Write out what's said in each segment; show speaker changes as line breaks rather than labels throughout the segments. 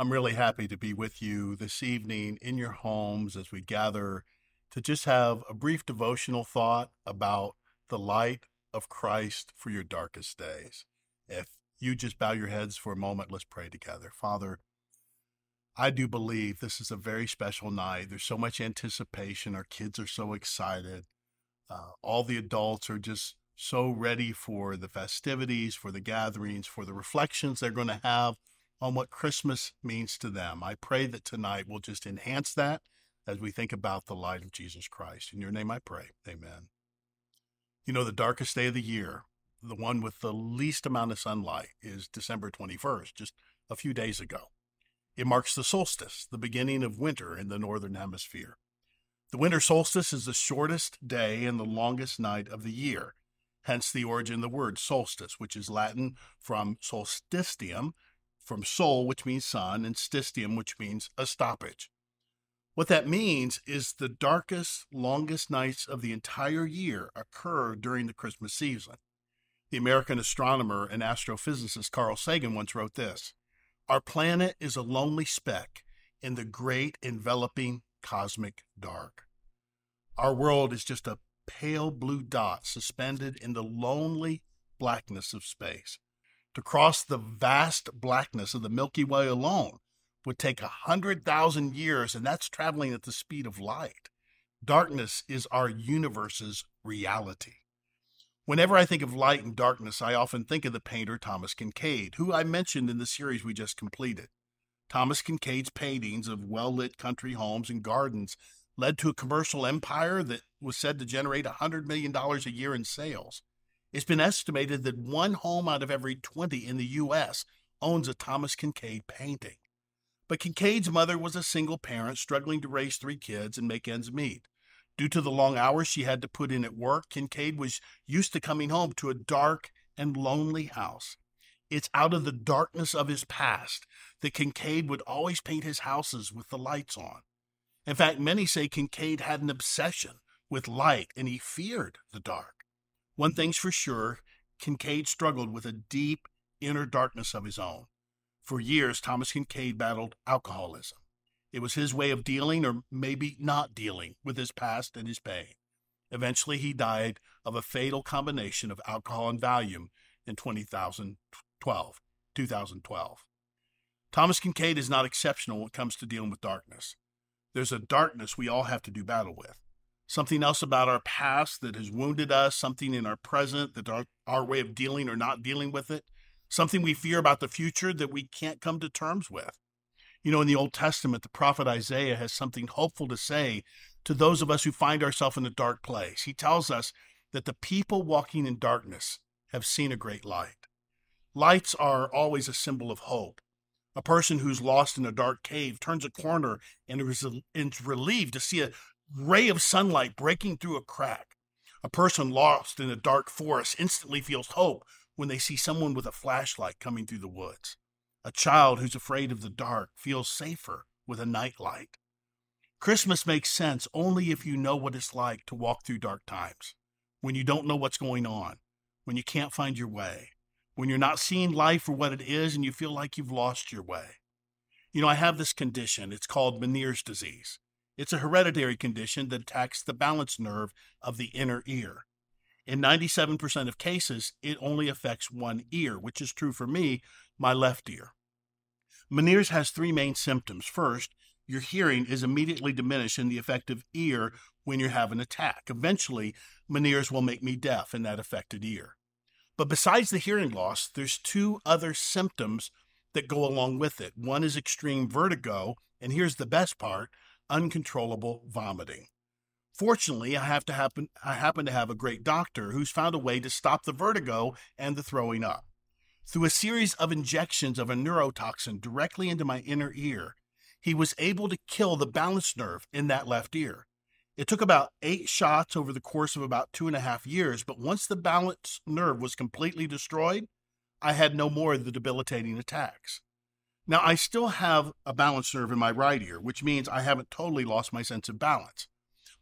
I'm really happy to be with you this evening in your homes as we gather to just have a brief devotional thought about the light of Christ for your darkest days. If you just bow your heads for a moment, let's pray together. Father, I do believe this is a very special night. There's so much anticipation. Our kids are so excited. Uh, all the adults are just so ready for the festivities, for the gatherings, for the reflections they're going to have on what Christmas means to them. I pray that tonight will just enhance that as we think about the light of Jesus Christ. In your name I pray. Amen. You know, the darkest day of the year, the one with the least amount of sunlight, is December 21st, just a few days ago. It marks the solstice, the beginning of winter in the northern hemisphere. The winter solstice is the shortest day and the longest night of the year, hence the origin of the word solstice, which is Latin from solstitium, from sol, which means sun, and stitium, which means a stoppage. What that means is the darkest, longest nights of the entire year occur during the Christmas season. The American astronomer and astrophysicist Carl Sagan once wrote this Our planet is a lonely speck in the great enveloping cosmic dark. Our world is just a pale blue dot suspended in the lonely blackness of space. To cross the vast blackness of the Milky Way alone would take a hundred thousand years, and that's traveling at the speed of light. Darkness is our universe's reality. Whenever I think of light and darkness, I often think of the painter Thomas Kinkade, who I mentioned in the series we just completed. Thomas Kinkade's paintings of well lit country homes and gardens led to a commercial empire that was said to generate $100 million a year in sales. It's been estimated that one home out of every 20 in the U.S. owns a Thomas Kinkade painting. But Kinkade's mother was a single parent struggling to raise three kids and make ends meet. Due to the long hours she had to put in at work, Kinkade was used to coming home to a dark and lonely house. It's out of the darkness of his past that Kinkade would always paint his houses with the lights on. In fact, many say Kinkade had an obsession with light and he feared the dark. One thing's for sure Kinkade struggled with a deep inner darkness of his own. For years, Thomas Kinkade battled alcoholism. It was his way of dealing, or maybe not dealing, with his past and his pain. Eventually, he died of a fatal combination of alcohol and Valium in 2012. 2012. Thomas Kinkade is not exceptional when it comes to dealing with darkness. There's a darkness we all have to do battle with something else about our past that has wounded us, something in our present that our, our way of dealing or not dealing with it, something we fear about the future that we can't come to terms with. You know, in the Old Testament, the prophet Isaiah has something hopeful to say to those of us who find ourselves in a dark place. He tells us that the people walking in darkness have seen a great light. Lights are always a symbol of hope. A person who's lost in a dark cave turns a corner and is relieved to see a ray of sunlight breaking through a crack. A person lost in a dark forest instantly feels hope when they see someone with a flashlight coming through the woods. A child who's afraid of the dark feels safer with a nightlight. Christmas makes sense only if you know what it's like to walk through dark times, when you don't know what's going on, when you can't find your way, when you're not seeing life for what it is and you feel like you've lost your way. You know, I have this condition. It's called Meniere's disease. It's a hereditary condition that attacks the balance nerve of the inner ear. In 97% of cases, it only affects one ear, which is true for me, my left ear. Meniere's has three main symptoms. First, your hearing is immediately diminished in the affected ear when you have an attack. Eventually, Meniere's will make me deaf in that affected ear. But besides the hearing loss, there's two other symptoms that go along with it. One is extreme vertigo, and here's the best part uncontrollable vomiting. Fortunately, I have to happen I happen to have a great doctor who's found a way to stop the vertigo and the throwing up. Through a series of injections of a neurotoxin directly into my inner ear, he was able to kill the balance nerve in that left ear. It took about eight shots over the course of about two and a half years, but once the balance nerve was completely destroyed, I had no more of the debilitating attacks. Now, I still have a balance nerve in my right ear, which means I haven't totally lost my sense of balance.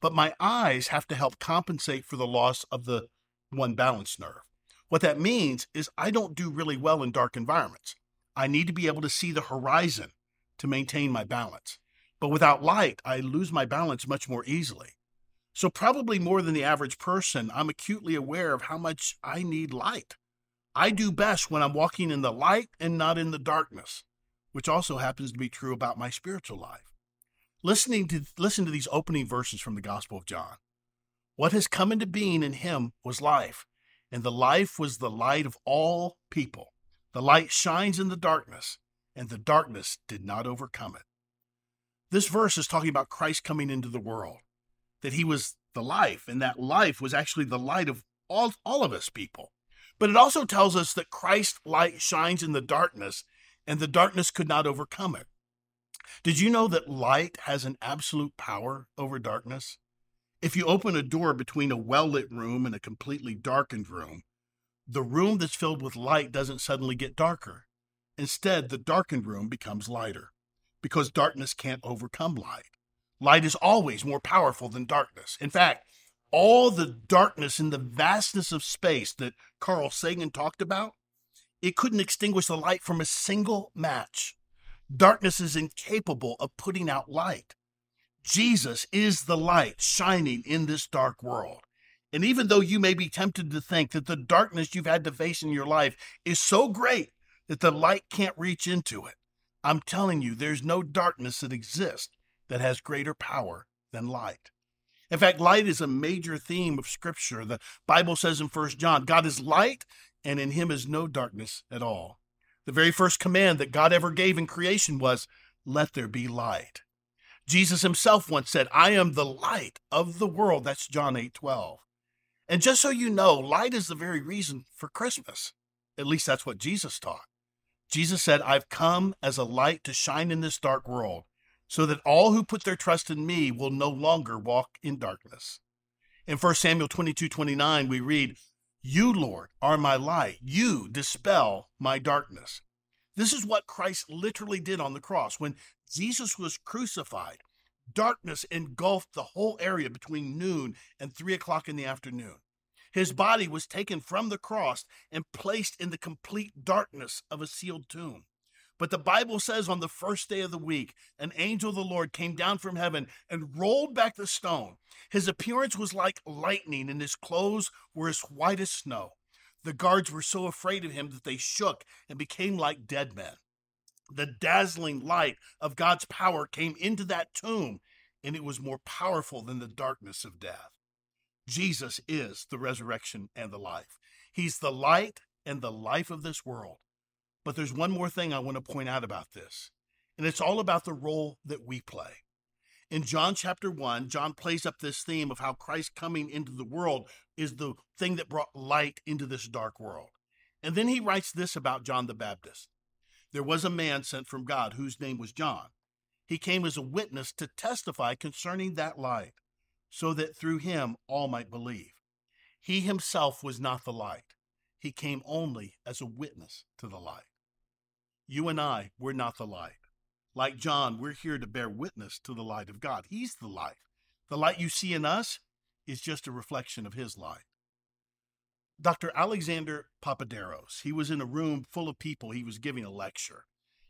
But my eyes have to help compensate for the loss of the one balance nerve. What that means is I don't do really well in dark environments. I need to be able to see the horizon to maintain my balance. But without light, I lose my balance much more easily. So, probably more than the average person, I'm acutely aware of how much I need light. I do best when I'm walking in the light and not in the darkness, which also happens to be true about my spiritual life. Listening to listen to these opening verses from the Gospel of John. What has come into being in him was life, and the life was the light of all people. The light shines in the darkness, and the darkness did not overcome it. This verse is talking about Christ coming into the world, that he was the life, and that life was actually the light of all, all of us people. But it also tells us that Christ's light shines in the darkness, and the darkness could not overcome it. Did you know that light has an absolute power over darkness? If you open a door between a well lit room and a completely darkened room, the room that's filled with light doesn't suddenly get darker. Instead, the darkened room becomes lighter because darkness can't overcome light. Light is always more powerful than darkness. In fact, all the darkness in the vastness of space that Carl Sagan talked about, it couldn't extinguish the light from a single match. Darkness is incapable of putting out light. Jesus is the light shining in this dark world. And even though you may be tempted to think that the darkness you've had to face in your life is so great that the light can't reach into it, I'm telling you, there's no darkness that exists that has greater power than light. In fact, light is a major theme of Scripture. The Bible says in 1 John, God is light, and in him is no darkness at all. The very first command that God ever gave in creation was, Let there be light. Jesus himself once said, I am the light of the world. That's John 8 12. And just so you know, light is the very reason for Christmas. At least that's what Jesus taught. Jesus said, I've come as a light to shine in this dark world so that all who put their trust in me will no longer walk in darkness. In 1 Samuel 22 29, we read, You, Lord, are my light. You dispel my darkness. This is what Christ literally did on the cross. When Jesus was crucified, darkness engulfed the whole area between noon and three o'clock in the afternoon. His body was taken from the cross and placed in the complete darkness of a sealed tomb. But the Bible says on the first day of the week, an angel of the Lord came down from heaven and rolled back the stone. His appearance was like lightning, and his clothes were as white as snow. The guards were so afraid of him that they shook and became like dead men. The dazzling light of God's power came into that tomb, and it was more powerful than the darkness of death. Jesus is the resurrection and the life. He's the light and the life of this world. But there's one more thing I want to point out about this, and it's all about the role that we play. In John chapter 1, John plays up this theme of how Christ coming into the world is the thing that brought light into this dark world. And then he writes this about John the Baptist There was a man sent from God whose name was John. He came as a witness to testify concerning that light, so that through him all might believe. He himself was not the light, he came only as a witness to the light. You and I, we're not the light. Like John, we're here to bear witness to the light of God. He's the light. The light you see in us is just a reflection of his light. Dr. Alexander Papaderos, he was in a room full of people. He was giving a lecture.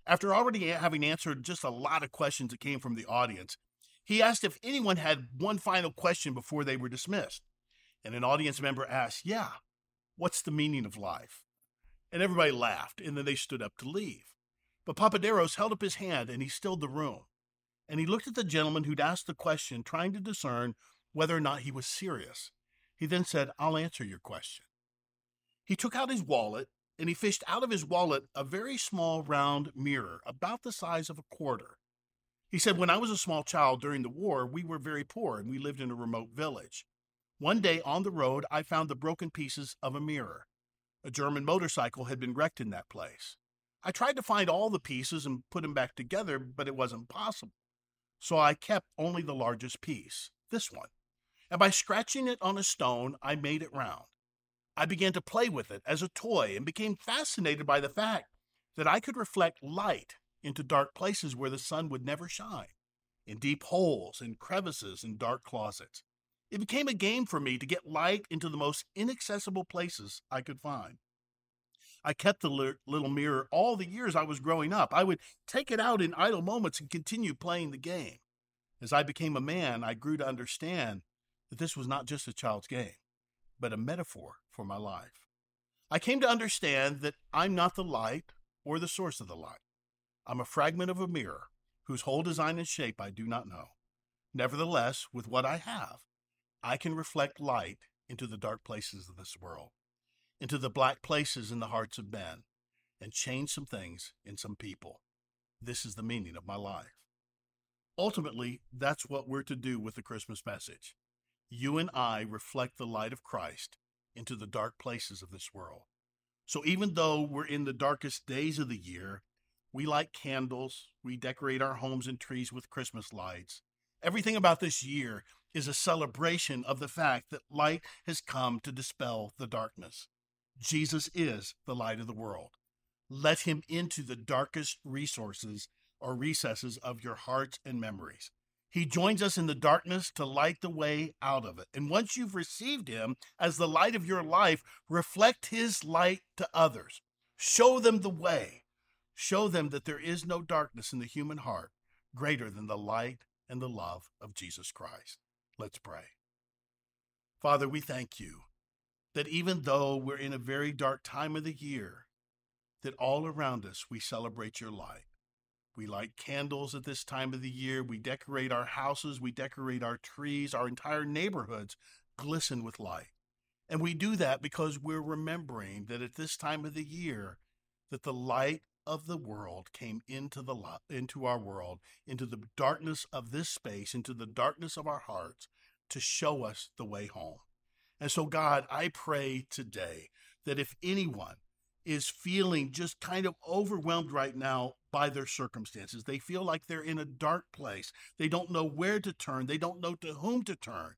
After already having answered just a lot of questions that came from the audience, he asked if anyone had one final question before they were dismissed. And an audience member asked, Yeah, what's the meaning of life? And everybody laughed, and then they stood up to leave. But Papaderos held up his hand and he stilled the room. And he looked at the gentleman who'd asked the question, trying to discern whether or not he was serious. He then said, I'll answer your question. He took out his wallet and he fished out of his wallet a very small round mirror, about the size of a quarter. He said, When I was a small child during the war, we were very poor and we lived in a remote village. One day on the road, I found the broken pieces of a mirror. A German motorcycle had been wrecked in that place. I tried to find all the pieces and put them back together, but it wasn't possible. So I kept only the largest piece, this one. And by scratching it on a stone, I made it round. I began to play with it as a toy and became fascinated by the fact that I could reflect light into dark places where the sun would never shine, in deep holes and crevices and dark closets. It became a game for me to get light into the most inaccessible places I could find. I kept the little mirror all the years I was growing up. I would take it out in idle moments and continue playing the game. As I became a man, I grew to understand that this was not just a child's game, but a metaphor for my life. I came to understand that I'm not the light or the source of the light. I'm a fragment of a mirror whose whole design and shape I do not know. Nevertheless, with what I have, I can reflect light into the dark places of this world, into the black places in the hearts of men, and change some things in some people. This is the meaning of my life. Ultimately, that's what we're to do with the Christmas message. You and I reflect the light of Christ into the dark places of this world. So even though we're in the darkest days of the year, we light candles, we decorate our homes and trees with Christmas lights. Everything about this year is a celebration of the fact that light has come to dispel the darkness. Jesus is the light of the world. Let him into the darkest resources or recesses of your hearts and memories. He joins us in the darkness to light the way out of it. And once you've received him as the light of your life, reflect his light to others. Show them the way. Show them that there is no darkness in the human heart greater than the light and the love of Jesus Christ. Let's pray. Father, we thank you that even though we're in a very dark time of the year, that all around us we celebrate your light. We light candles at this time of the year. We decorate our houses. We decorate our trees. Our entire neighborhoods glisten with light. And we do that because we're remembering that at this time of the year, that the light of the world came into the into our world, into the darkness of this space, into the darkness of our hearts to show us the way home. And so God, I pray today that if anyone is feeling just kind of overwhelmed right now by their circumstances. They feel like they're in a dark place. They don't know where to turn. They don't know to whom to turn.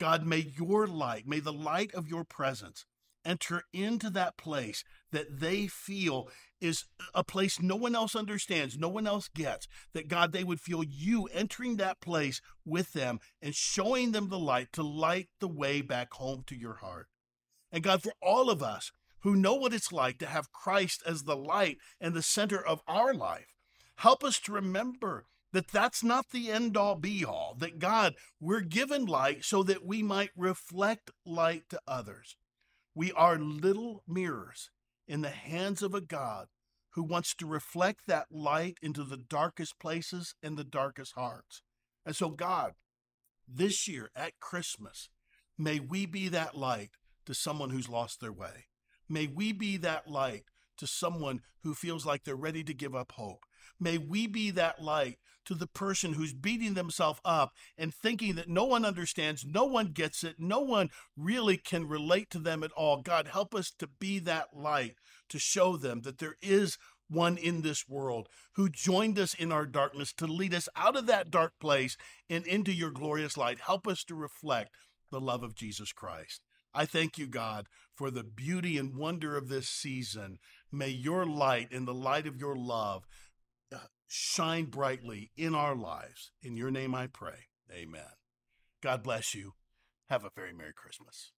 God, may your light, may the light of your presence enter into that place that they feel is a place no one else understands, no one else gets. That God, they would feel you entering that place with them and showing them the light to light the way back home to your heart. And God, for all of us who know what it's like to have Christ as the light and the center of our life, help us to remember that that's not the end all be all, that God, we're given light so that we might reflect light to others. We are little mirrors in the hands of a God who wants to reflect that light into the darkest places and the darkest hearts. And so, God, this year at Christmas, may we be that light to someone who's lost their way. May we be that light to someone who feels like they're ready to give up hope. May we be that light to the person who's beating themselves up and thinking that no one understands, no one gets it, no one really can relate to them at all. God, help us to be that light to show them that there is one in this world who joined us in our darkness to lead us out of that dark place and into your glorious light. Help us to reflect the love of Jesus Christ. I thank you, God, for the beauty and wonder of this season. May your light and the light of your love shine brightly in our lives. In your name I pray. Amen. God bless you. Have a very Merry Christmas.